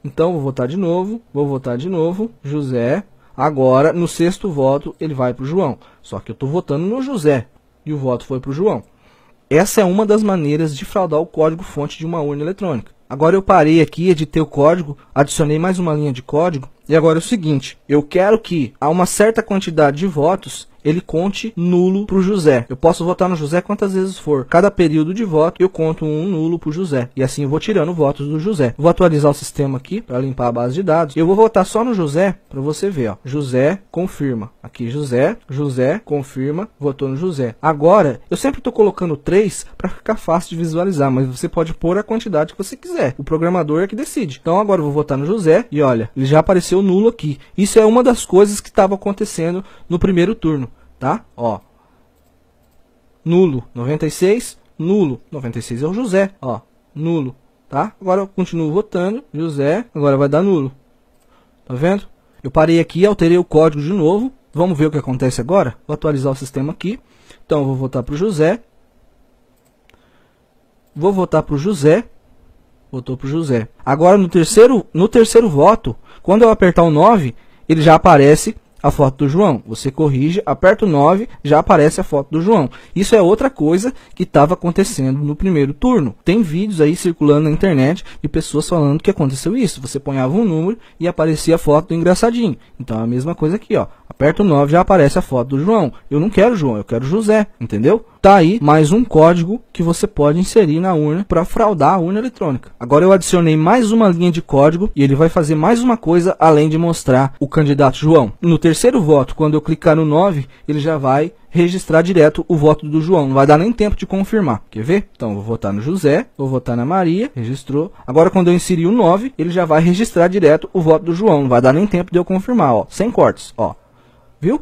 Então vou votar de novo, vou votar de novo, José. Agora, no sexto voto, ele vai para o João. Só que eu estou votando no José e o voto foi para o João. Essa é uma das maneiras de fraudar o código-fonte de uma urna eletrônica. Agora eu parei aqui, editei o código, adicionei mais uma linha de código. E agora é o seguinte, eu quero que a uma certa quantidade de votos ele conte nulo para o José. Eu posso votar no José quantas vezes for. Cada período de voto eu conto um nulo para o José. E assim eu vou tirando votos do José. Vou atualizar o sistema aqui para limpar a base de dados. Eu vou votar só no José para você ver. Ó. José confirma. Aqui José, José confirma, votou no José. Agora, eu sempre estou colocando 3 para ficar fácil de visualizar, mas você pode pôr a quantidade que você quiser. O programador é que decide. Então agora eu vou votar no José e olha, ele já apareceu nulo aqui. Isso é uma das coisas que estava acontecendo no primeiro turno tá? Ó. Nulo, 96, nulo, 96 é o José, ó, nulo, tá? Agora eu continuo votando, José, agora vai dar nulo. Tá vendo? Eu parei aqui, alterei o código de novo. Vamos ver o que acontece agora? Vou atualizar o sistema aqui. Então vou votar para o José. Vou votar para o José. Votou para o José. Agora no terceiro, no terceiro voto, quando eu apertar o 9, ele já aparece a foto do João. Você corrige, aperta o 9, já aparece a foto do João. Isso é outra coisa que estava acontecendo no primeiro turno. Tem vídeos aí circulando na internet de pessoas falando que aconteceu isso. Você ponhava um número e aparecia a foto do engraçadinho. Então é a mesma coisa aqui, ó. Aperta o 9, já aparece a foto do João. Eu não quero João, eu quero José, entendeu? Tá aí mais um código que você pode inserir na urna para fraudar a urna eletrônica. Agora eu adicionei mais uma linha de código e ele vai fazer mais uma coisa além de mostrar o candidato João. No terceiro voto, quando eu clicar no 9, ele já vai registrar direto o voto do João. Não vai dar nem tempo de confirmar. Quer ver? Então, vou votar no José, vou votar na Maria, registrou. Agora, quando eu inserir o 9, ele já vai registrar direto o voto do João. Não vai dar nem tempo de eu confirmar, ó. Sem cortes, ó. Viu?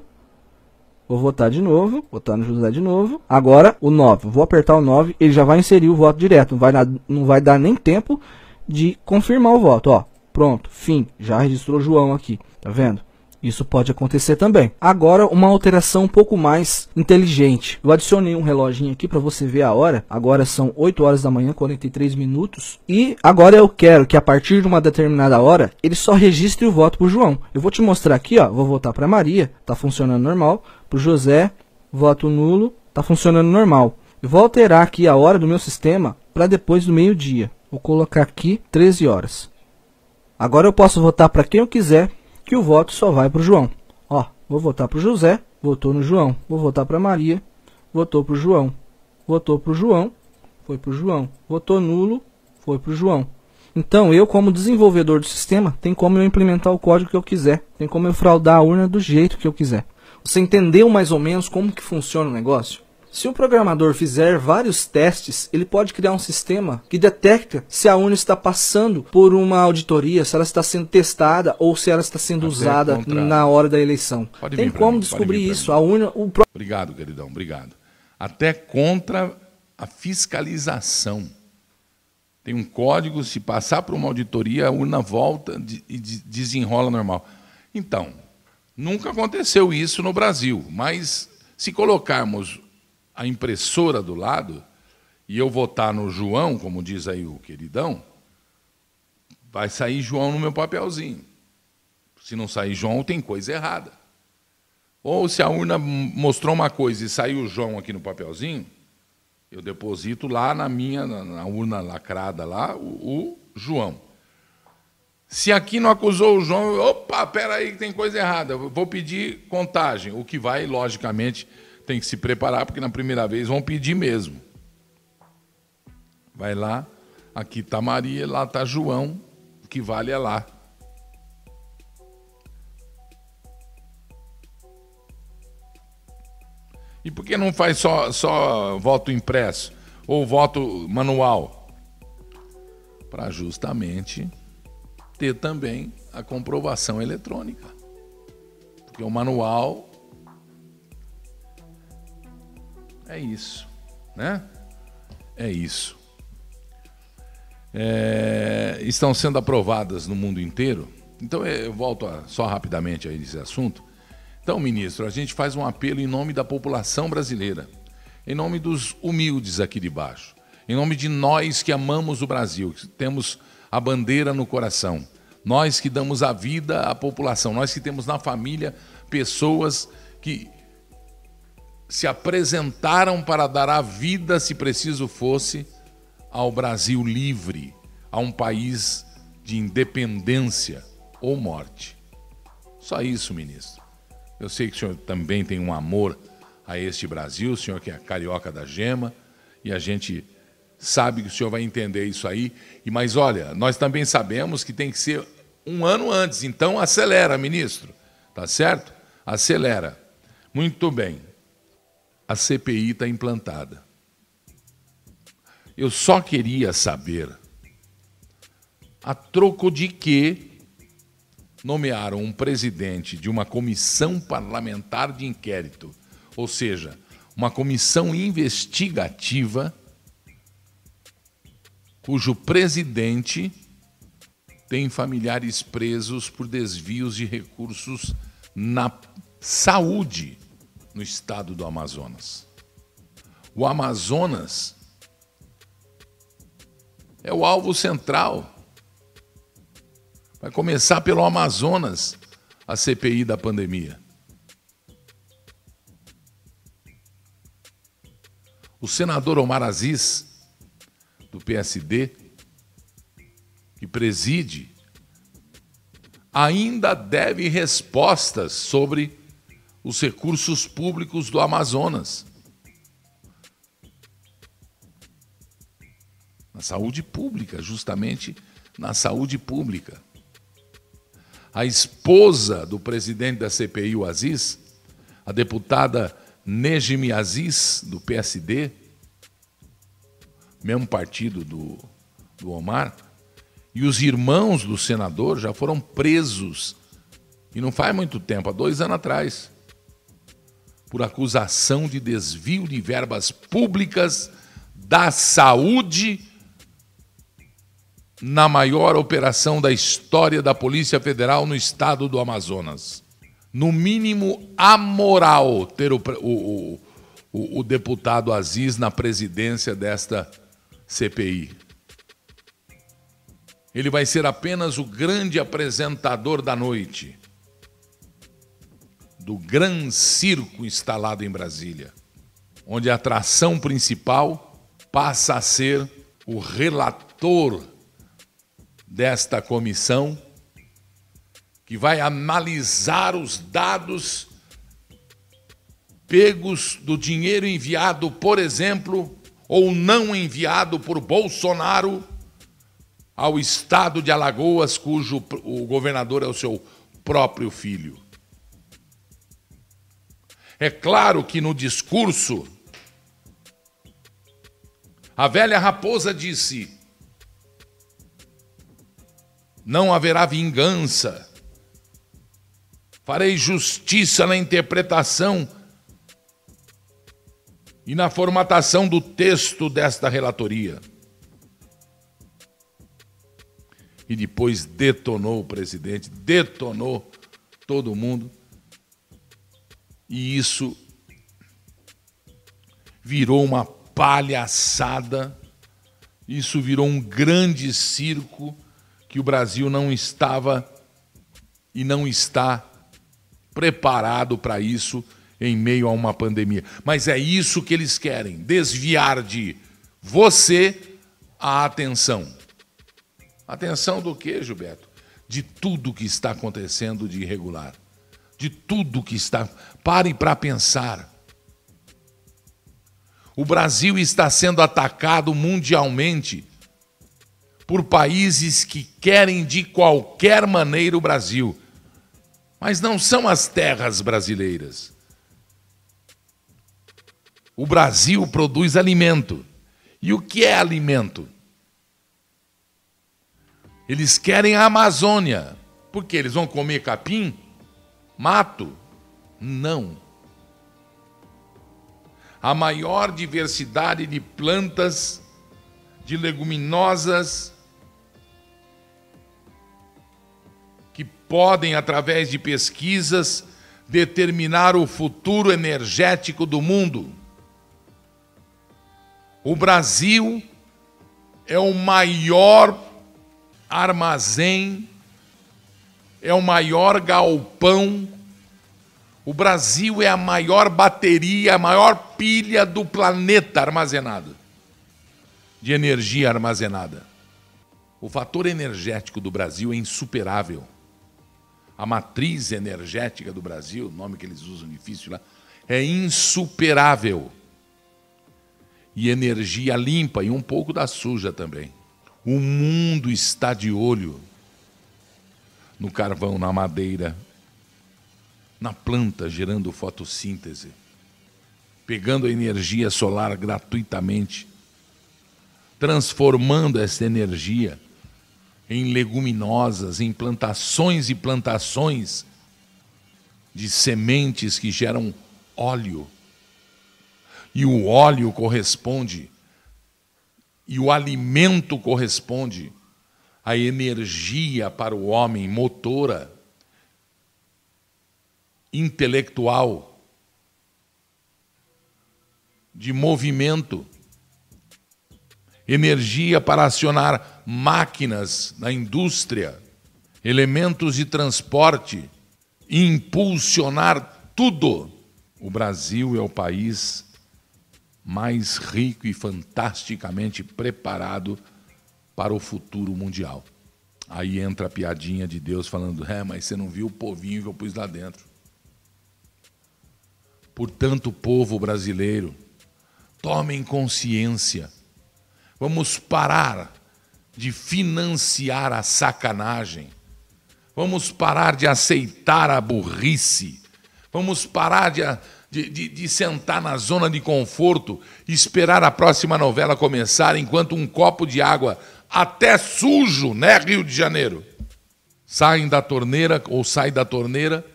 Vou votar de novo, votar no José de novo. Agora o 9. Vou apertar o 9, ele já vai inserir o voto direto. Não vai, não vai dar nem tempo de confirmar o voto. Ó, pronto, fim. Já registrou João aqui. Tá vendo? Isso pode acontecer também. Agora, uma alteração um pouco mais inteligente. Eu adicionei um reloginho aqui para você ver a hora. Agora são 8 horas da manhã, 43 minutos. E agora eu quero que a partir de uma determinada hora, ele só registre o voto para João. Eu vou te mostrar aqui, ó. Vou votar para Maria, tá funcionando normal. Para José, voto nulo, tá funcionando normal. Eu vou alterar aqui a hora do meu sistema para depois do meio-dia. Vou colocar aqui 13 horas. Agora eu posso votar para quem eu quiser que o voto só vai para o João. Ó, vou votar para o José, votou no João. Vou votar para Maria, votou para o João. Votou para o João, foi para o João. Votou nulo, foi para o João. Então, eu, como desenvolvedor do sistema, tem como eu implementar o código que eu quiser. Tem como eu fraudar a urna do jeito que eu quiser. Você entendeu mais ou menos como que funciona o negócio? Se o programador fizer vários testes, ele pode criar um sistema que detecta se a urna está passando por uma auditoria, se ela está sendo testada ou se ela está sendo Até usada na hora da eleição. Pode Tem como mim, descobrir isso. A urna, o... Obrigado, queridão, obrigado. Até contra a fiscalização. Tem um código, se passar por uma auditoria, a urna volta e desenrola normal. Então, nunca aconteceu isso no Brasil, mas se colocarmos a impressora do lado e eu votar no João, como diz aí o queridão, vai sair João no meu papelzinho. Se não sair João, tem coisa errada. Ou se a urna mostrou uma coisa e saiu João aqui no papelzinho, eu deposito lá na minha, na urna lacrada lá, o, o João. Se aqui não acusou o João, opa, peraí, tem coisa errada, vou pedir contagem, o que vai, logicamente, tem que se preparar, porque na primeira vez vão pedir mesmo. Vai lá, aqui está Maria, lá está João, o que vale é lá. E por que não faz só, só voto impresso ou voto manual? Para justamente ter também a comprovação eletrônica. Porque o manual É isso, né? É isso. É, estão sendo aprovadas no mundo inteiro. Então, é, eu volto a, só rapidamente a esse assunto. Então, ministro, a gente faz um apelo em nome da população brasileira, em nome dos humildes aqui de baixo, em nome de nós que amamos o Brasil, que temos a bandeira no coração, nós que damos a vida à população, nós que temos na família pessoas que se apresentaram para dar a vida, se preciso fosse, ao Brasil livre, a um país de independência ou morte. Só isso, ministro. Eu sei que o senhor também tem um amor a este Brasil, o senhor que é carioca da gema, e a gente sabe que o senhor vai entender isso aí. E mas olha, nós também sabemos que tem que ser um ano antes, então acelera, ministro. Tá certo? Acelera. Muito bem. A CPI está implantada. Eu só queria saber a troco de que nomearam um presidente de uma comissão parlamentar de inquérito, ou seja, uma comissão investigativa cujo presidente tem familiares presos por desvios de recursos na saúde no estado do Amazonas. O Amazonas é o alvo central. Vai começar pelo Amazonas a CPI da pandemia. O senador Omar Aziz do PSD, que preside, ainda deve respostas sobre os recursos públicos do Amazonas. Na saúde pública, justamente na saúde pública. A esposa do presidente da CPI, o Aziz, a deputada Nejimi Aziz, do PSD, mesmo partido do, do Omar, e os irmãos do senador já foram presos, e não faz muito tempo, há dois anos atrás, por acusação de desvio de verbas públicas da saúde na maior operação da história da Polícia Federal no estado do Amazonas. No mínimo, amoral ter o, o, o, o deputado Aziz na presidência desta CPI. Ele vai ser apenas o grande apresentador da noite, do Gran Circo instalado em Brasília, onde a atração principal passa a ser o relator desta comissão, que vai analisar os dados pegos do dinheiro enviado, por exemplo, ou não enviado por Bolsonaro ao estado de Alagoas, cujo o governador é o seu próprio filho. É claro que no discurso, a velha raposa disse: não haverá vingança, farei justiça na interpretação e na formatação do texto desta relatoria. E depois detonou o presidente, detonou todo mundo. E isso virou uma palhaçada, isso virou um grande circo que o Brasil não estava e não está preparado para isso em meio a uma pandemia. Mas é isso que eles querem: desviar de você a atenção. Atenção do que, Gilberto? De tudo que está acontecendo de irregular. De tudo que está. Pare para pensar. O Brasil está sendo atacado mundialmente por países que querem de qualquer maneira o Brasil. Mas não são as terras brasileiras. O Brasil produz alimento. E o que é alimento? Eles querem a Amazônia. Por quê? Eles vão comer capim? Mato? Não. A maior diversidade de plantas, de leguminosas, que podem, através de pesquisas, determinar o futuro energético do mundo. O Brasil é o maior armazém, é o maior galpão. O Brasil é a maior bateria, a maior pilha do planeta armazenada, de energia armazenada. O fator energético do Brasil é insuperável. A matriz energética do Brasil, o nome que eles usam difícil lá, é insuperável. E energia limpa e um pouco da suja também. O mundo está de olho no carvão, na madeira, na planta gerando fotossíntese, pegando a energia solar gratuitamente, transformando essa energia em leguminosas, em plantações e plantações de sementes que geram óleo. E o óleo corresponde, e o alimento corresponde à energia para o homem motora, intelectual, de movimento energia para acionar máquinas na indústria, elementos de transporte, impulsionar tudo. O Brasil é o país mais rico e fantasticamente preparado para o futuro mundial. Aí entra a piadinha de Deus falando: é, mas você não viu o povinho que eu pus lá dentro. Portanto, povo brasileiro, tomem consciência Vamos parar de financiar a sacanagem. Vamos parar de aceitar a burrice. Vamos parar de, de, de, de, sentar na zona de conforto e esperar a próxima novela começar enquanto um copo de água, até sujo, né, Rio de Janeiro? Saem da torneira ou sai da torneira,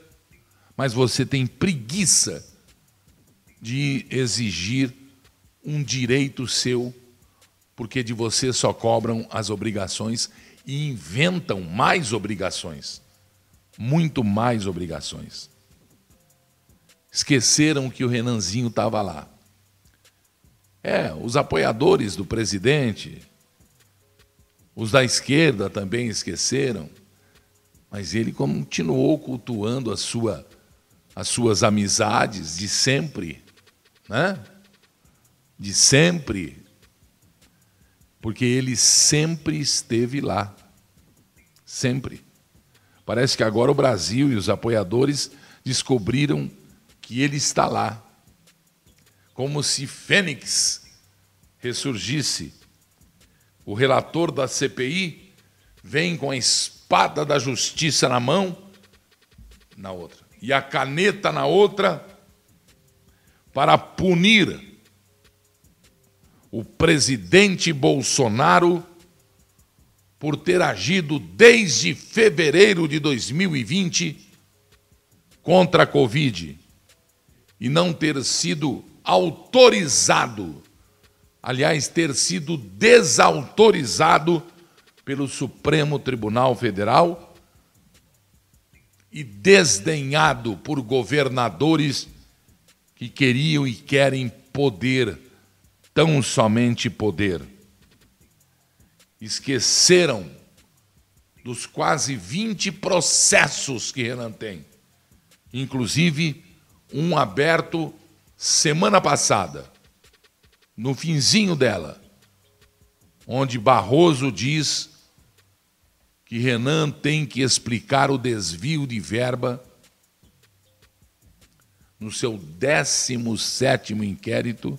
mas você tem preguiça de exigir um direito seu porque de você só cobram as obrigações e inventam mais obrigações. Muito mais obrigações. Esqueceram que o Renanzinho estava lá. É, os apoiadores do presidente, os da esquerda também esqueceram, mas ele continuou cultuando a sua, as suas amizades de sempre, né? De sempre, porque ele sempre esteve lá. Sempre. Parece que agora o Brasil e os apoiadores descobriram que ele está lá. Como se Fênix ressurgisse. O relator da CPI vem com a espada da justiça na mão, na outra, e a caneta na outra, para punir o presidente Bolsonaro por ter agido desde fevereiro de 2020 contra a Covid e não ter sido autorizado, aliás, ter sido desautorizado pelo Supremo Tribunal Federal e desdenhado por governadores que queriam e querem poder tão somente poder. Esqueceram dos quase 20 processos que Renan tem, inclusive um aberto semana passada, no finzinho dela, onde Barroso diz que Renan tem que explicar o desvio de verba no seu 17 inquérito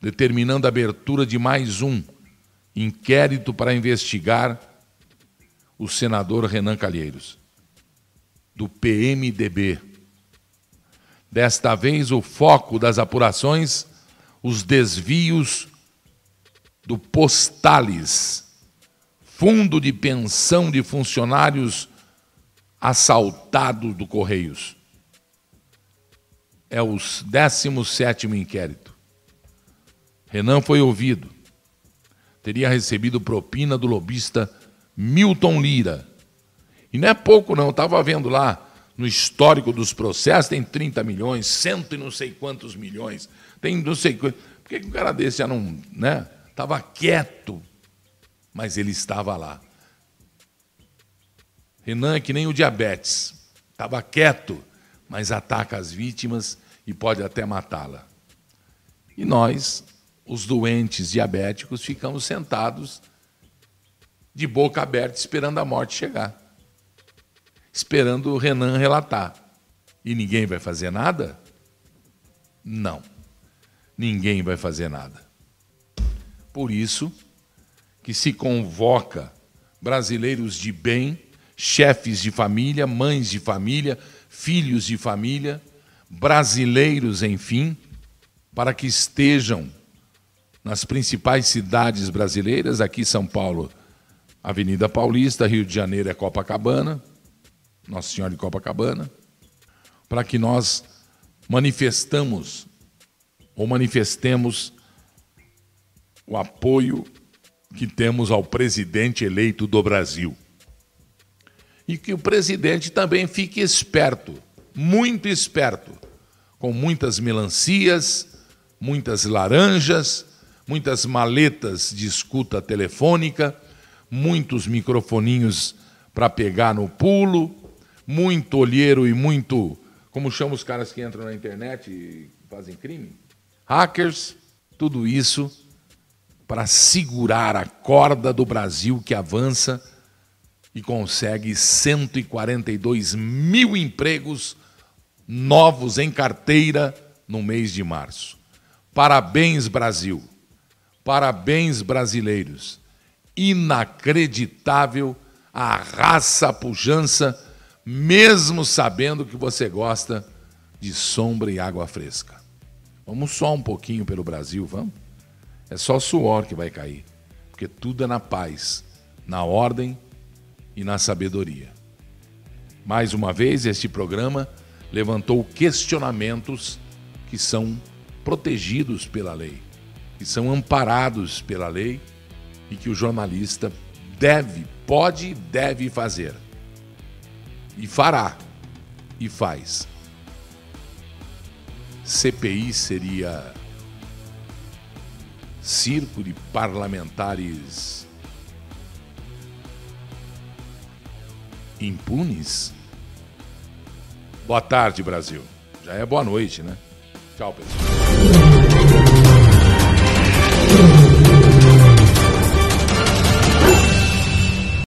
determinando a abertura de mais um inquérito para investigar o senador Renan Calheiros, do PMDB. Desta vez, o foco das apurações, os desvios do Postales, Fundo de Pensão de Funcionários Assaltados do Correios. É o 17º inquérito. Renan foi ouvido. Teria recebido propina do lobista Milton Lira. E não é pouco, não. Estava vendo lá no histórico dos processos, tem 30 milhões, cento e não sei quantos milhões. Tem não sei quantos. Por que um cara desse já não. Né? Estava quieto, mas ele estava lá. Renan é que nem o diabetes. Estava quieto, mas ataca as vítimas e pode até matá-la. E nós os doentes diabéticos ficamos sentados de boca aberta, esperando a morte chegar. Esperando o Renan relatar. E ninguém vai fazer nada? Não. Ninguém vai fazer nada. Por isso que se convoca brasileiros de bem, chefes de família, mães de família, filhos de família, brasileiros, enfim, para que estejam nas principais cidades brasileiras, aqui São Paulo, Avenida Paulista, Rio de Janeiro é Copacabana, Nossa Senhora de Copacabana, para que nós manifestamos ou manifestemos o apoio que temos ao presidente eleito do Brasil. E que o presidente também fique esperto, muito esperto, com muitas melancias, muitas laranjas, muitas maletas de escuta telefônica, muitos microfoninhos para pegar no pulo, muito olheiro e muito. Como chama os caras que entram na internet e fazem crime? Hackers, tudo isso para segurar a corda do Brasil que avança e consegue 142 mil empregos novos em carteira no mês de março. Parabéns, Brasil! Parabéns, brasileiros! Inacreditável a raça, pujança, mesmo sabendo que você gosta de sombra e água fresca. Vamos só um pouquinho pelo Brasil, vamos? É só suor que vai cair, porque tudo é na paz, na ordem e na sabedoria. Mais uma vez, este programa levantou questionamentos que são protegidos pela lei, que são amparados pela lei e que o jornalista deve, pode e deve fazer. E fará, e faz. CPI seria circo de parlamentares impunes? Boa tarde, Brasil. Já é boa noite, né? Tchau, pessoal.